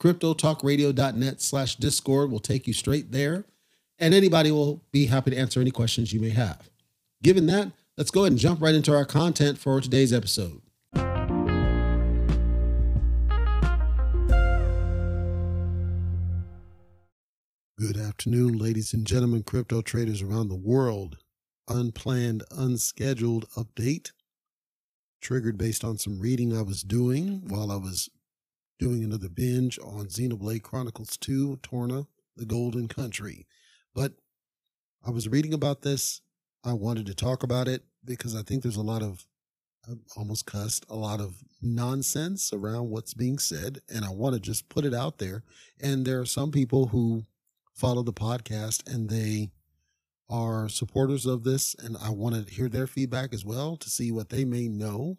CryptoTalkRadio.net slash Discord will take you straight there. And anybody will be happy to answer any questions you may have. Given that, let's go ahead and jump right into our content for today's episode. Good afternoon, ladies and gentlemen, crypto traders around the world. Unplanned, unscheduled update triggered based on some reading I was doing while I was doing another binge on Xenoblade Chronicles 2 Torna, the Golden Country. But I was reading about this. I wanted to talk about it because I think there's a lot of, I almost cussed, a lot of nonsense around what's being said. And I want to just put it out there. And there are some people who follow the podcast and they are supporters of this. And I want to hear their feedback as well to see what they may know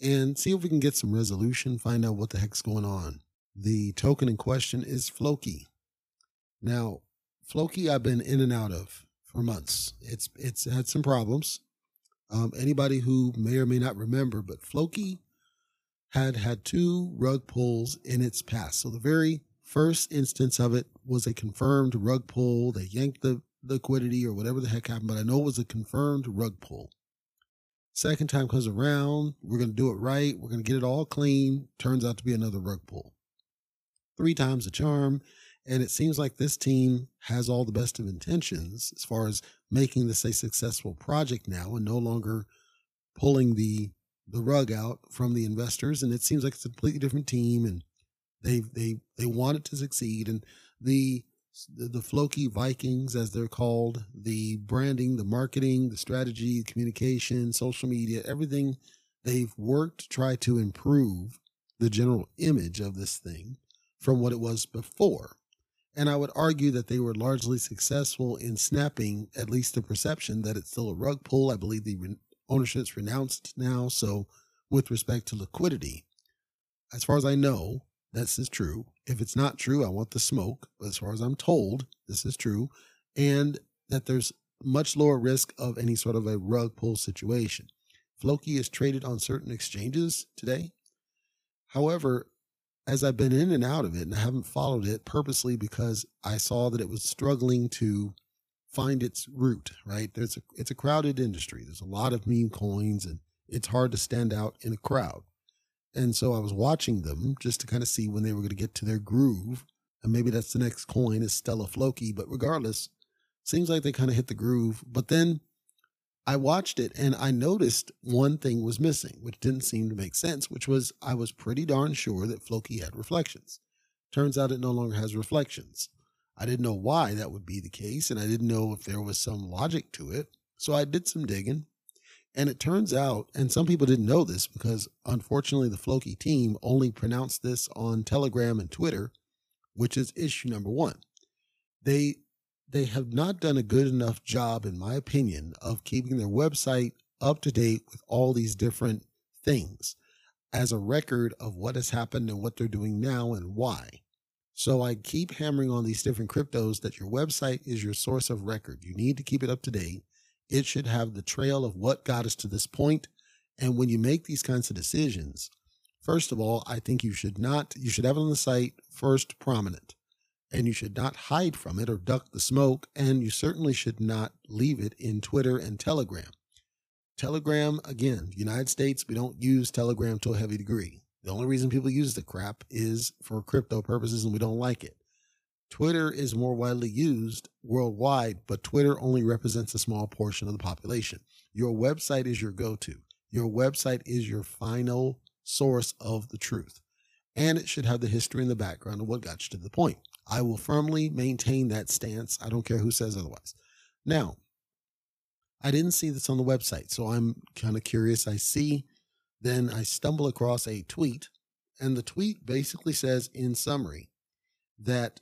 and see if we can get some resolution, find out what the heck's going on. The token in question is Floki. Now, Floki, I've been in and out of for months. It's it's had some problems. Um, anybody who may or may not remember, but Floki had had two rug pulls in its past. So the very first instance of it was a confirmed rug pull. They yanked the liquidity or whatever the heck happened, but I know it was a confirmed rug pull. Second time comes around, we're going to do it right. We're going to get it all clean. Turns out to be another rug pull. Three times the charm. And it seems like this team has all the best of intentions as far as making this a successful project now and no longer pulling the the rug out from the investors. And it seems like it's a completely different team and they they they want it to succeed, and the the, the Floki Vikings, as they're called, the branding, the marketing, the strategy, communication, social media, everything they've worked to try to improve the general image of this thing from what it was before. And I would argue that they were largely successful in snapping at least the perception that it's still a rug pull. I believe the ownership's renounced now. So, with respect to liquidity, as far as I know, this is true. If it's not true, I want the smoke. But as far as I'm told, this is true. And that there's much lower risk of any sort of a rug pull situation. Floki is traded on certain exchanges today. However, as I've been in and out of it, and I haven't followed it purposely because I saw that it was struggling to find its root, right? There's a, it's a crowded industry. There's a lot of meme coins and it's hard to stand out in a crowd. And so I was watching them just to kind of see when they were going to get to their groove. And maybe that's the next coin is Stella Floki. But regardless, seems like they kind of hit the groove. But then I watched it and I noticed one thing was missing, which didn't seem to make sense, which was I was pretty darn sure that Floki had reflections. Turns out it no longer has reflections. I didn't know why that would be the case, and I didn't know if there was some logic to it. So I did some digging and it turns out, and some people didn't know this because unfortunately the Floki team only pronounced this on Telegram and Twitter, which is issue number one. They they have not done a good enough job, in my opinion, of keeping their website up to date with all these different things as a record of what has happened and what they're doing now and why. So I keep hammering on these different cryptos that your website is your source of record. You need to keep it up to date It should have the trail of what got us to this point. And when you make these kinds of decisions, first of all, I think you should not, you should have it on the site first prominent and you should not hide from it or duck the smoke. And you certainly should not leave it in Twitter and Telegram. Telegram, again, United States, we don't use Telegram to a heavy degree. The only reason people use the crap is for crypto purposes and we don't like it. Twitter is more widely used worldwide, but Twitter only represents a small portion of the population. Your website is your go to. Your website is your final source of the truth. And it should have the history and the background of what got you to the point. I will firmly maintain that stance. I don't care who says otherwise. Now, I didn't see this on the website, so I'm kind of curious. I see, then I stumble across a tweet, and the tweet basically says, in summary, that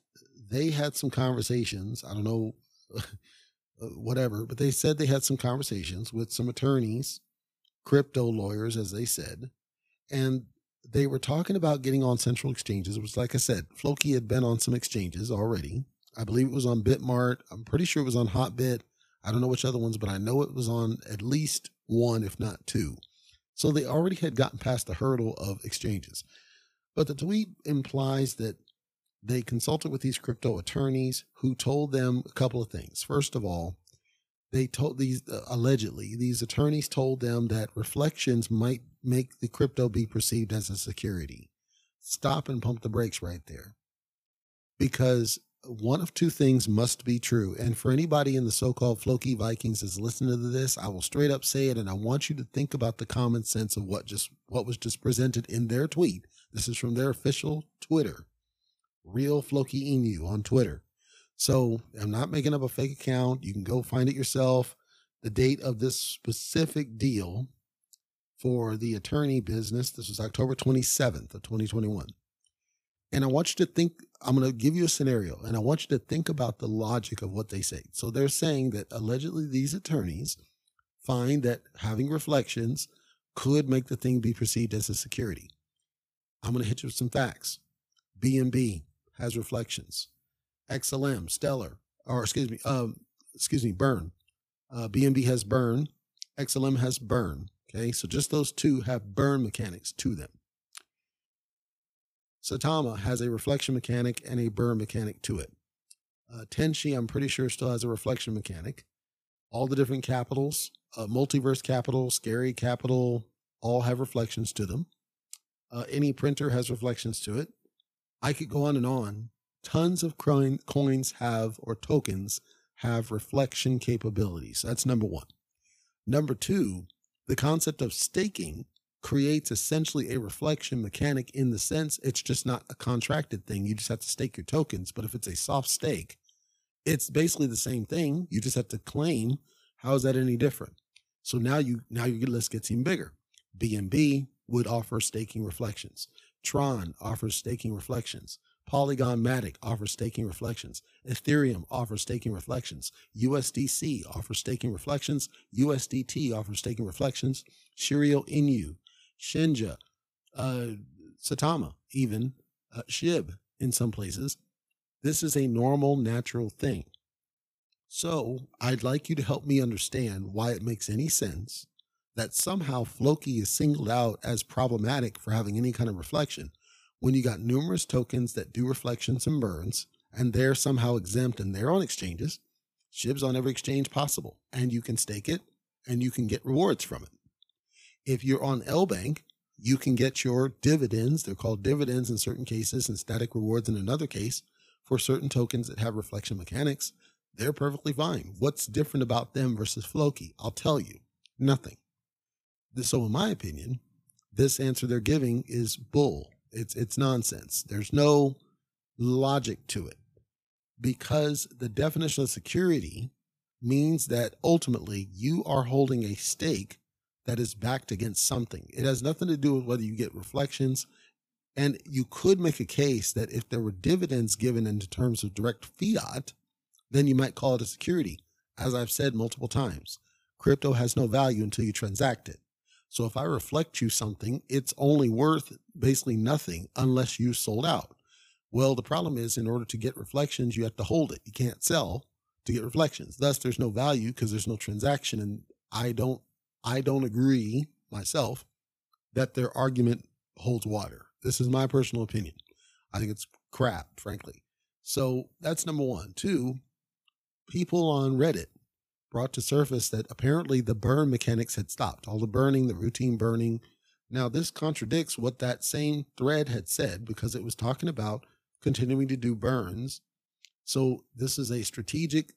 they had some conversations. I don't know, uh, whatever, but they said they had some conversations with some attorneys, crypto lawyers, as they said, and they were talking about getting on central exchanges, which, like I said, Floki had been on some exchanges already. I believe it was on Bitmart. I'm pretty sure it was on Hotbit. I don't know which other ones, but I know it was on at least one, if not two. So they already had gotten past the hurdle of exchanges. But the tweet implies that they consulted with these crypto attorneys who told them a couple of things. First of all, they told these uh, allegedly these attorneys told them that reflections might make the crypto be perceived as a security. Stop and pump the brakes right there. Because one of two things must be true. And for anybody in the so called Floki Vikings is listening to this, I will straight up say it. And I want you to think about the common sense of what just, what was just presented in their tweet. This is from their official Twitter, real Floki Inu on Twitter. So I'm not making up a fake account. You can go find it yourself. The date of this specific deal for the attorney business, this was October 27th of 2021. And I want you to think, I'm going to give you a scenario and I want you to think about the logic of what they say. So they're saying that allegedly these attorneys find that having reflections could make the thing be perceived as a security. I'm going to hit you with some facts. BNB has reflections. XLM, Stellar, or excuse me, um, excuse me, Burn. Uh, BNB has Burn. XLM has Burn. Okay, so just those two have burn mechanics to them. Saitama has a reflection mechanic and a burn mechanic to it. Uh, Tenshi, I'm pretty sure, still has a reflection mechanic. All the different capitals, uh, multiverse capital, scary capital, all have reflections to them. Uh, any printer has reflections to it. I could go on and on tons of coins have or tokens have reflection capabilities. That's number one. Number two, the concept of staking creates essentially a reflection mechanic in the sense it's just not a contracted thing. You just have to stake your tokens. But if it's a soft stake, it's basically the same thing. You just have to claim. How is that any different? So now you now your list gets even bigger. BNB would offer staking reflections. Tron offers staking reflections. Polygon Matic offers staking reflections. Ethereum offers staking reflections. USDC offers staking reflections. USDT offers staking reflections. Shiryo Inu, Shinja, uh, Saitama, even uh, Shib in some places. This is a normal, natural thing. So I'd like you to help me understand why it makes any sense that somehow Floki is singled out as problematic for having any kind of reflection when you got numerous tokens that do reflections and burns, and they're somehow exempt and they're on exchanges, SHIB's on every exchange possible, and you can stake it and you can get rewards from it. If you're on LBank, you can get your dividends. They're called dividends in certain cases and static rewards in another case for certain tokens that have reflection mechanics. They're perfectly fine. What's different about them versus Floki? I'll tell you nothing. So, in my opinion, this answer they're giving is bull. It's it's nonsense. There's no logic to it because the definition of security means that ultimately you are holding a stake that is backed against something. It has nothing to do with whether you get reflections. And you could make a case that if there were dividends given in terms of direct fiat, then you might call it a security. As I've said multiple times, crypto has no value until you transact it. So if I reflect you something, it's only worth basically nothing unless you sold out. Well, the problem is in order to get reflections, you have to hold it. You can't sell to get reflections. Thus, there's no value because there's no transaction. And I don't, I don't agree myself that their argument holds water. This is my personal opinion. I think it's crap, frankly. So that's number one. Two, people on Reddit brought to surface that apparently the burn mechanics had stopped, all the burning, the routine burning. Now, this contradicts what that same thread had said because it was talking about continuing to do burns. So this is a strategic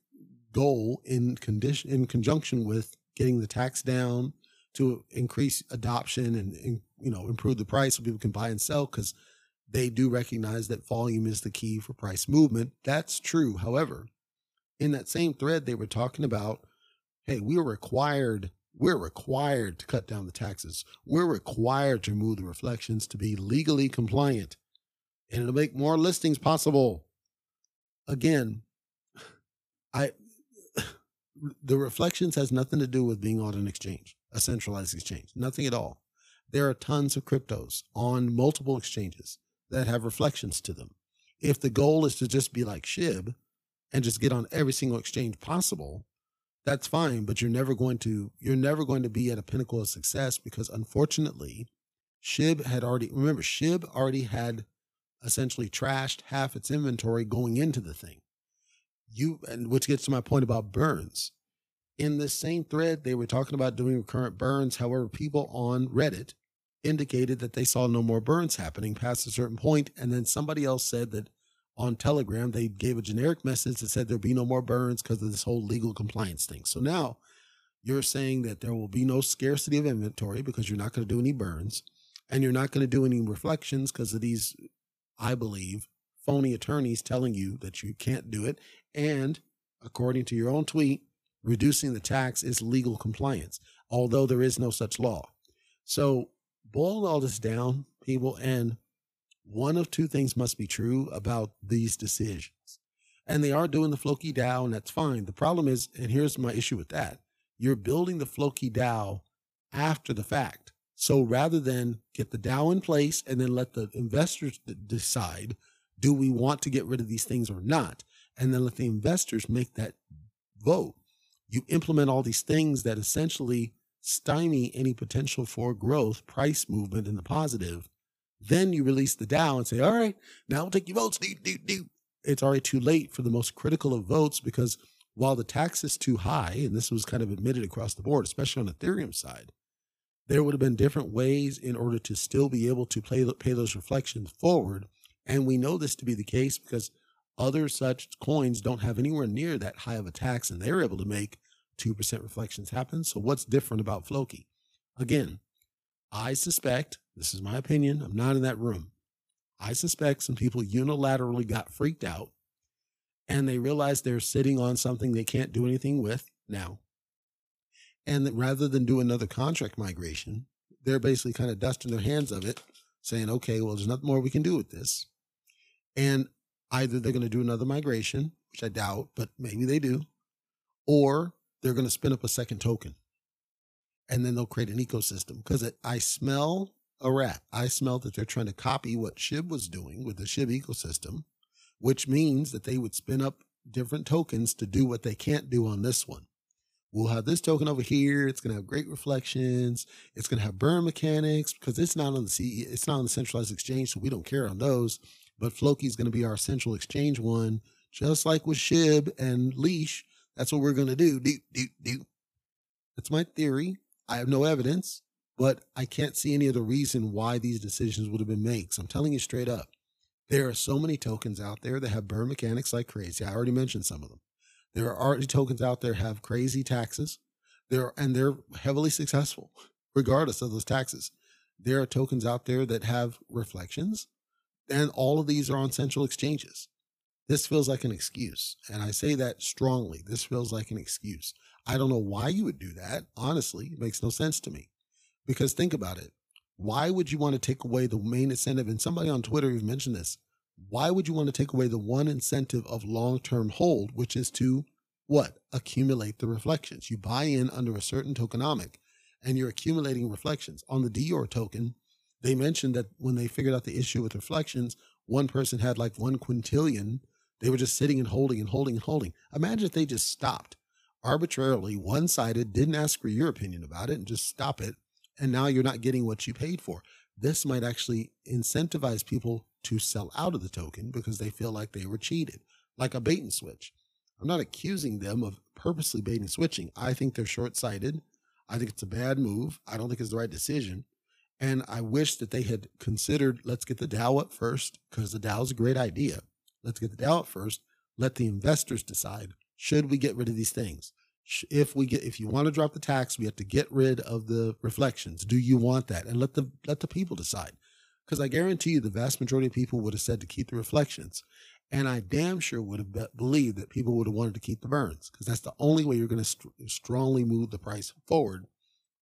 goal in condition in conjunction with getting the tax down to increase adoption and, and you know improve the price so people can buy and sell because they do recognize that volume is the key for price movement. That's true. However, in that same thread, they were talking about, hey, we're required, we're required to cut down the taxes. We're required to remove the reflections to be legally compliant. And it'll make more listings possible. Again, I the reflections has nothing to do with being on an exchange, a centralized exchange. Nothing at all. There are tons of cryptos on multiple exchanges that have reflections to them. If the goal is to just be like SHIB and just get on every single exchange possible, that's fine, but you're never going to you're never going to be at a pinnacle of success because unfortunately, SHIB had already remember SHIB already had essentially trashed half its inventory going into the thing. You and which gets to my point about burns. In this same thread, they were talking about doing recurrent burns. However, people on Reddit indicated that they saw no more burns happening past a certain point, and then somebody else said that on Telegram they gave a generic message that said there'll be no more burns because of this whole legal compliance thing. So now you're saying that there will be no scarcity of inventory because you're not going to do any burns, and you're not going to do any reflections because of these, I believe, phony attorneys telling you that you can't do it, and according to your own tweet, reducing the tax is legal compliance, although there is no such law. So boil all this down, people, and one of two things must be true about these decisions. And they are doing the Floki DAO, and that's fine. The problem is, and here's my issue with that you're building the Floki DAO after the fact. So rather than get the DAO in place and then let the investors decide, do we want to get rid of these things or not? And then let the investors make that vote. You implement all these things that essentially stymie any potential for growth, price movement in the positive, then you release the DAO and say, all right, now we'll take your votes. Do, do, do. It's already too late for the most critical of votes because while the tax is too high, and this was kind of admitted across the board, especially on the Ethereum side, there would have been different ways in order to still be able to pay, pay those reflections forward. And we know this to be the case because other such coins don't have anywhere near that high of a tax, and they're able to make 2% reflections happen. So what's different about Floki? Again, I suspect, this is my opinion, I'm not in that room. I suspect some people unilaterally got freaked out and they realized they're sitting on something they can't do anything with now. And that rather than do another contract migration, they're basically kind of dusting their hands of it, saying, okay, well, there's nothing more we can do with this. And either they're going to do another migration, which I doubt, but maybe they do, or they're going to spin up a second token and then they'll create an ecosystem because I smell a rat. I smell that they're trying to copy what SHIB was doing with the SHIB ecosystem, which means that they would spin up different tokens to do what they can't do on this one. We'll have this token over here. It's going to have great reflections. It's going to have burn mechanics because it's not on the CE, it's not on the centralized exchange, so we don't care on those. But Floki is going to be our central exchange one, just like with Shib and Leash. That's what we're going to do. Do, do, do. That's my theory. I have no evidence, but I can't see any other reason why these decisions would have been made. So I'm telling you straight up. There are so many tokens out there that have burn mechanics like crazy. I already mentioned some of them. There are already tokens out there have crazy taxes. There and they're heavily successful, regardless of those taxes. There are tokens out there that have reflections, and all of these are on central exchanges. This feels like an excuse. And I say that strongly. This feels like an excuse. I don't know why you would do that. Honestly, it makes no sense to me. Because think about it. Why would you want to take away the main incentive? And somebody on Twitter even mentioned this. Why would you want to take away the one incentive of long term hold, which is to what? Accumulate the reflections. You buy in under a certain tokenomic and you're accumulating reflections. On the Dior token, they mentioned that when they figured out the issue with reflections, one person had like one quintillion They were just sitting and holding and holding and holding. Imagine if they just stopped arbitrarily, one sided, didn't ask for your opinion about it, and just stop it. And now you're not getting what you paid for. This might actually incentivize people to sell out of the token because they feel like they were cheated, like a bait and switch. I'm not accusing them of purposely bait and switching. I think they're short sighted. I think it's a bad move. I don't think it's the right decision. And I wish that they had considered let's get the DAO up first because the DAO is a great idea. Let's get the DAO up first. Let the investors decide should we get rid of these things? If we get, if you want to drop the tax, we have to get rid of the reflections. Do you want that? And let the let the people decide. Because I guarantee you, the vast majority of people would have said to keep the reflections, and I damn sure would have be- believed that people would have wanted to keep the burns because that's the only way you're going to st- strongly move the price forward.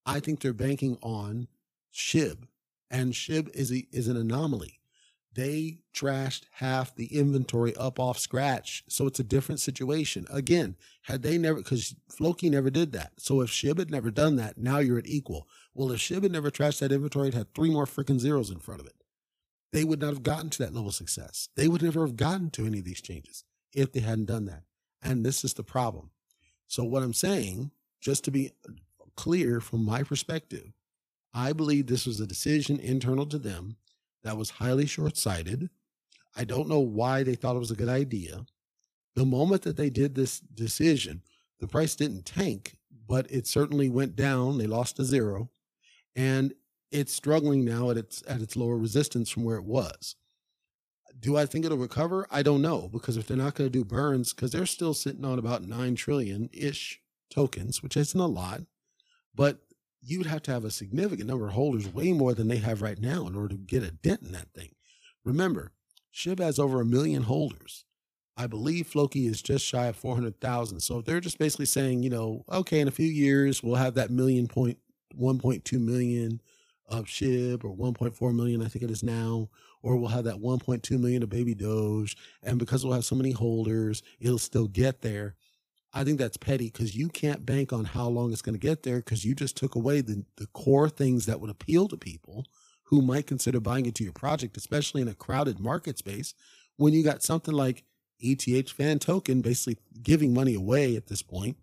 I think they're banking on SHIB, and SHIB is a, is an anomaly. They trashed half the inventory up off scratch, so it's a different situation. Again, had they never, because Floki never did that. So if SHIB had never done that, now you're at equal. Well, if SHIB had never trashed that inventory, it had three more freaking zeros in front of it they would not have gotten to that level of success. They would never have gotten to any of these changes if they hadn't done that. And this is the problem. So, what I'm saying, just to be clear from my perspective, I believe this was a decision internal to them that was highly short sighted. I don't know why they thought it was a good idea. The moment that they did this decision, the price didn't tank, but it certainly went down. They lost a zero. And it's struggling now at its at its lower resistance from where it was. Do I think it'll recover? I don't know because if they're not going to do burns, because they're still sitting on about nine trillion ish tokens, which isn't a lot, but you would have to have a significant number of holders, way more than they have right now, in order to get a dent in that thing. Remember, SHIB has over a million holders. I believe Floki is just shy of 400,000. So they're just basically saying, you know, okay, in a few years, we'll have that million point, 1.2 million of SHIB or 1.4 million, I think it is now, or we'll have that 1.2 million of baby Doge. And because we'll have so many holders, it'll still get there. I think that's petty because you can't bank on how long it's going to get there because you just took away the, the core things that would appeal to people who might consider buying into your project, especially in a crowded market space when you got something like ETH fan token basically giving money away at this point.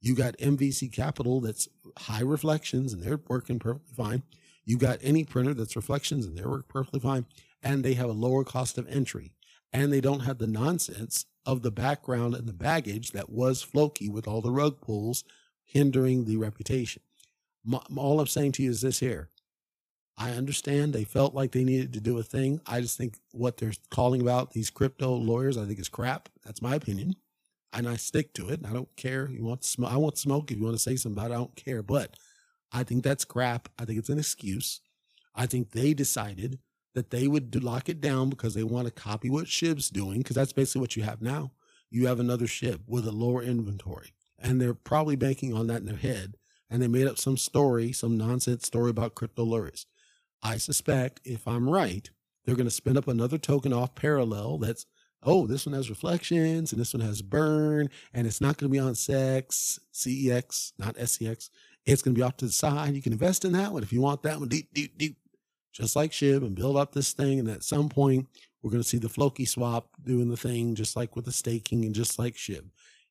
You got MVC capital that's high reflections and they're working perfectly fine. You got any printer that's reflections and they work perfectly fine. And they have a lower cost of entry. And they don't have the nonsense of the background and the baggage that was Floki with all the rug pulls hindering the reputation. All I'm saying to you is this here. I understand they felt like they needed to do a thing. I just think what they're calling about these crypto lawyers, I think is crap. That's my opinion. And I stick to it. I don't care. You want smoke? I want smoke. If you want to say something about it, I don't care. But I think that's crap. I think it's an excuse. I think they decided that they would lock it down because they want to copy what SHIB's doing, because that's basically what you have now. You have another SHIB with a lower inventory, and they're probably banking on that in their head. And they made up some story, some nonsense story about crypto lures. I suspect, if I'm right, they're going to spin up another token off parallel that's, oh, this one has reflections and this one has burn, and it's not going to be on SEX, CEX, not SCX. It's going to be off to the side. You can invest in that one if you want that one deep, deep, deep, just like SHIB and build up this thing. And at some point, we're going to see the Floki swap doing the thing, just like with the staking and just like SHIB.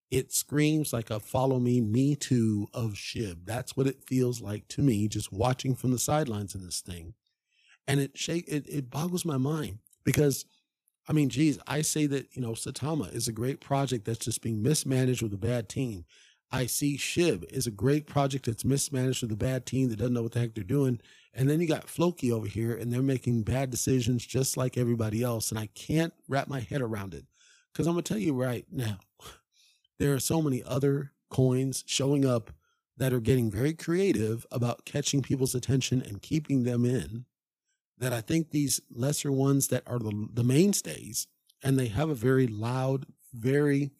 It screams like a follow me, me too of SHIB. That's what it feels like to me, just watching from the sidelines of this thing. And it shake it, it boggles my mind because I mean, geez, I say that, you know, Saitama is a great project that's just being mismanaged with a bad team. I see SHIB is a great project that's mismanaged with a bad team that doesn't know what the heck they're doing. And then you got Floki over here and they're making bad decisions just like everybody else. And I can't wrap my head around it. Cause I'm going to tell you right now, there are so many other coins showing up that are getting very creative about catching people's attention and keeping them in that I think these lesser ones that are the, the mainstays and they have a very loud, very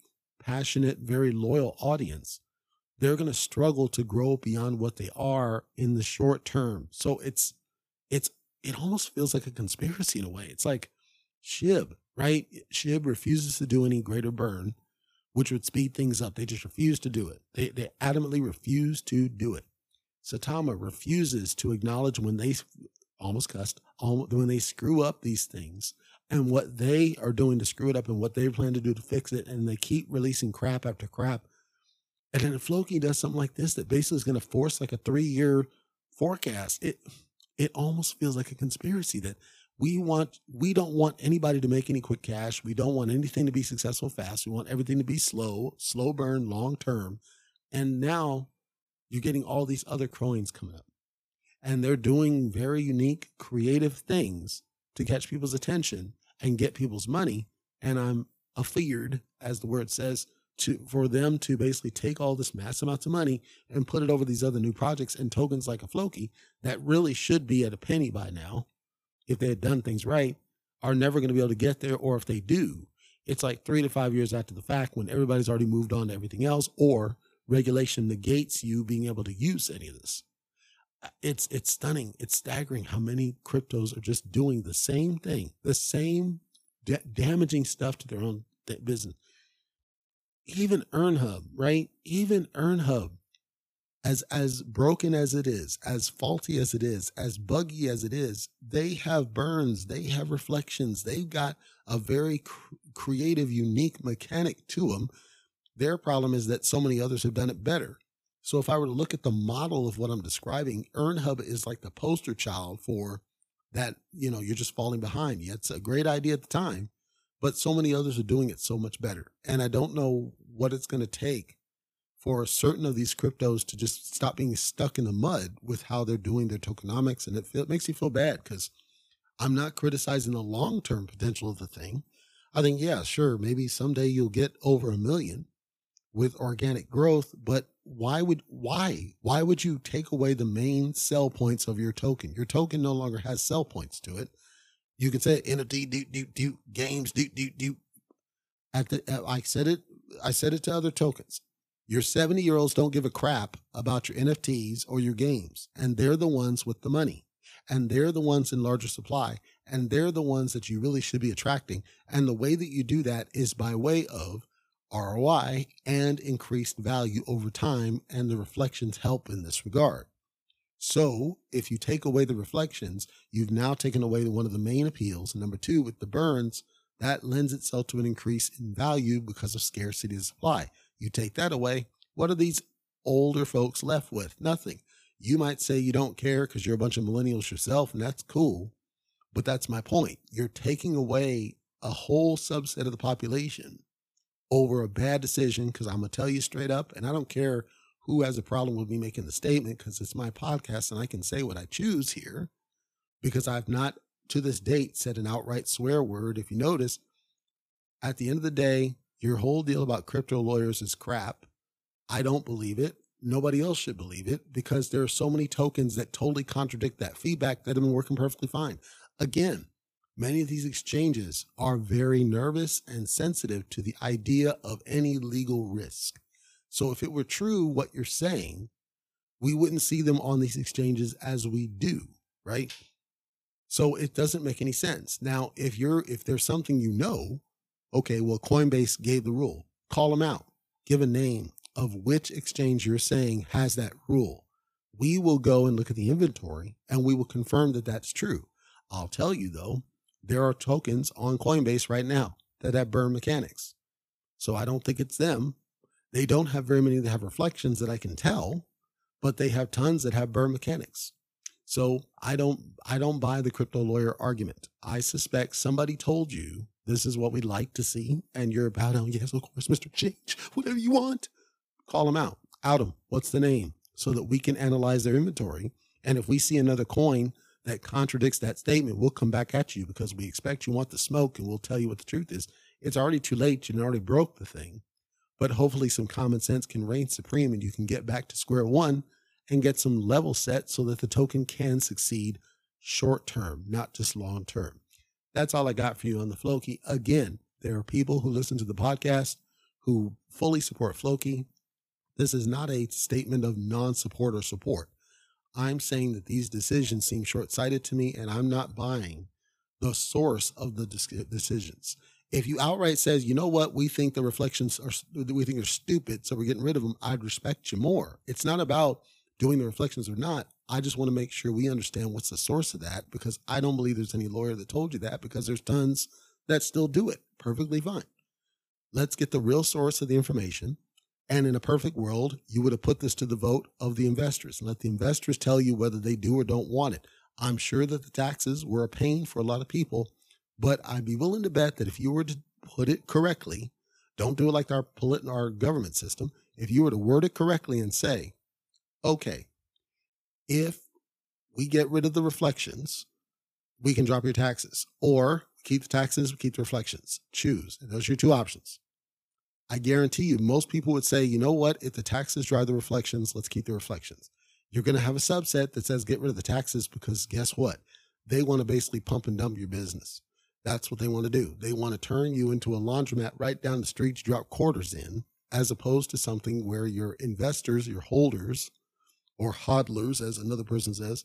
passionate, very loyal audience, they're going to struggle to grow beyond what they are in the short term. So it's, it's, it almost feels like a conspiracy in a way. It's like SHIB, right? SHIB refuses to do any greater burn, which would speed things up. They just refuse to do it. They, they adamantly refuse to do it. Saitama refuses to acknowledge when they almost cussed when they screw up these things and what they are doing to screw it up and what they plan to do to fix it. And they keep releasing crap after crap. And then Floki does something like this that basically is going to force like a three year forecast. It it almost feels like a conspiracy that we want we don't want anybody to make any quick cash. We don't want anything to be successful fast. We want everything to be slow, slow burn, long term. And now you're getting all these other coins coming up. And they're doing very unique, creative things to catch people's attention and get people's money. And I'm afeared, as the word says, to for them to basically take all this mass amounts of money and put it over these other new projects and tokens like a Floki that really should be at a penny by now, if they had done things right, are never going to be able to get there. Or if they do, it's like three to five years after the fact when everybody's already moved on to everything else, or regulation negates you being able to use any of this. It's it's stunning. It's staggering how many cryptos are just doing the same thing, the same da- damaging stuff to their own th- business even EarnHub, right? Even EarnHub, as as broken as it is, as faulty as it is, as buggy as it is, they have burns, they have reflections, they've got a very cr- creative, unique mechanic to them. Their problem is that so many others have done it better. So if I were to look at the model of what I'm describing, EarnHub is like the poster child for that. You know, you're just falling behind. Yeah, it's a great idea at the time, but so many others are doing it so much better. And I don't know what it's going to take for certain of these cryptos to just stop being stuck in the mud with how they're doing their tokenomics. And it, it makes me feel bad because I'm not criticizing the long term potential of the thing. I think, yeah, sure, maybe someday you'll get over a million with organic growth, but why would why why would you take away the main sell points of your token? Your token no longer has sell points to it. You can say NFT, do, do, do, games, do, do, do. At the, uh, I said it, I said it to other tokens. Your 70 year olds don't give a crap about your NFTs or your games. And they're the ones with the money. And they're the ones in larger supply. And they're the ones that you really should be attracting. And the way that you do that is by way of ROI and increased value over time. And the reflections help in this regard. So if you take away the reflections, you've now taken away one of the main appeals. Number two, with the burns, that lends itself to an increase in value because of scarcity of supply. You take that away. What are these older folks left with? Nothing. You might say you don't care because you're a bunch of millennials yourself, and that's cool. But that's my point. You're taking away a whole subset of the population over a bad decision because I'm going to tell you straight up, and I don't care who has a problem with me making the statement because it's my podcast and I can say what I choose here because I've not to this date said an outright swear word. If you notice, at the end of the day, your whole deal about crypto lawyers is crap. I don't believe it. Nobody else should believe it because there are so many tokens that totally contradict that feedback that have been working perfectly fine. Again, many of these exchanges are very nervous and sensitive to the idea of any legal risk. So if it were true what you're saying, we wouldn't see them on these exchanges as we do, right? So it doesn't make any sense. Now, if you're if there's something you know, okay, well Coinbase gave the rule. Call them out. Give a name of which exchange you're saying has that rule. We will go and look at the inventory and we will confirm that that's true. I'll tell you though, there are tokens on Coinbase right now that have burn mechanics. So I don't think it's them. They don't have very many that have reflections that I can tell, but they have tons that have burn mechanics. So I don't I don't buy the crypto lawyer argument. I suspect somebody told you this is what we'd like to see, and you're about oh yes, of course, Mr. Change, whatever you want. Call them out. Out them. What's the name? So that we can analyze their inventory. And if we see another coin that contradicts that statement, we'll come back at you because we expect you want the smoke and we'll tell you what the truth is. It's already too late. You already broke the thing but hopefully some common sense can reign supreme and you can get back to square one and get some level set so that the token can succeed short term, not just long term. That's all I got for you on the Floki. Again, there are people who listen to the podcast who fully support Floki. This is not a statement of non support or support. I'm saying that these decisions seem short sighted to me, and I'm not buying the source of the decisions. If you outright says, you know what, we think the reflections are, we think they're stupid, so we're getting rid of them, I'd respect you more. It's not about doing the reflections or not. I just want to make sure we understand what's the source of that because I don't believe there's any lawyer that told you that because there's tons that still do it perfectly fine. Let's get the real source of the information. And in a perfect world, you would have put this to the vote of the investors and let the investors tell you whether they do or don't want it. I'm sure that the taxes were a pain for a lot of people, but I'd be willing to bet that if you were to put it correctly, don't do it like our polit- our government system. If you were to word it correctly and say, okay, if we get rid of the reflections, we can drop your taxes, or keep the taxes, keep the reflections. Choose. And those are your two options. I guarantee you, most people would say, you know what? If the taxes drive the reflections, let's keep the reflections. You're going to have a subset that says get rid of the taxes because guess what? They want to basically pump and dump your business. That's what they want to do. They want to turn you into a laundromat right down the street to drop quarters in, as opposed to something where your investors, your holders, or hodlers, as another person says,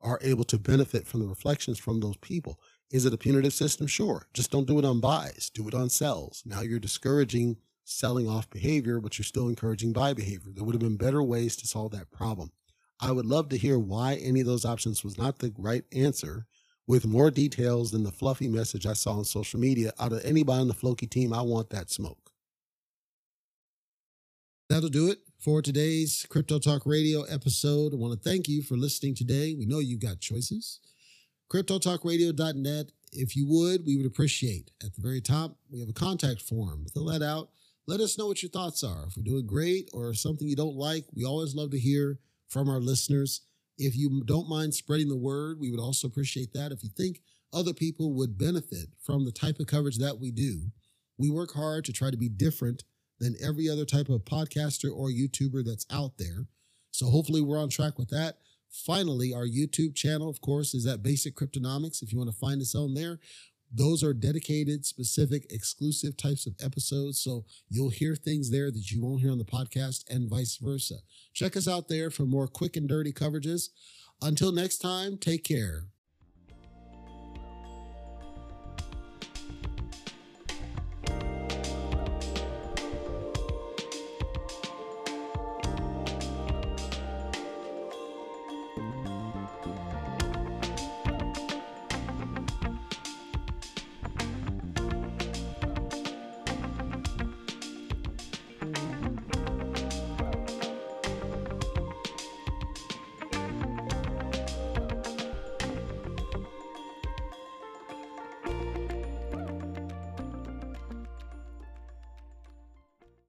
are able to benefit from the reflections from those people. Is it a punitive system? Sure. Just don't do it on buys, do it on sells. Now you're discouraging selling off behavior, but you're still encouraging buy behavior. There would have been better ways to solve that problem. I would love to hear why any of those options was not the right answer with more details than the fluffy message I saw on social media. Out of anybody on the Floki team, I want that smoke. That'll do it for today's Crypto Talk Radio episode. I want to thank you for listening today. We know you've got choices. CryptoTalkRadio.net. If you would, we would appreciate. At the very top, we have a contact form. Fill that out. Let us know what your thoughts are. If we're doing great or something you don't like, we always love to hear from our listeners. If you don't mind spreading the word, we would also appreciate that. If you think other people would benefit from the type of coverage that we do, we work hard to try to be different than every other type of podcaster or YouTuber that's out there. So hopefully we're on track with that. Finally, our YouTube channel, of course, is at Basic Cryptonomics. If you want to find us on there, those are dedicated, specific, exclusive types of episodes. So you'll hear things there that you won't hear on the podcast and vice versa. Check us out there for more quick and dirty coverages. Until next time, take care.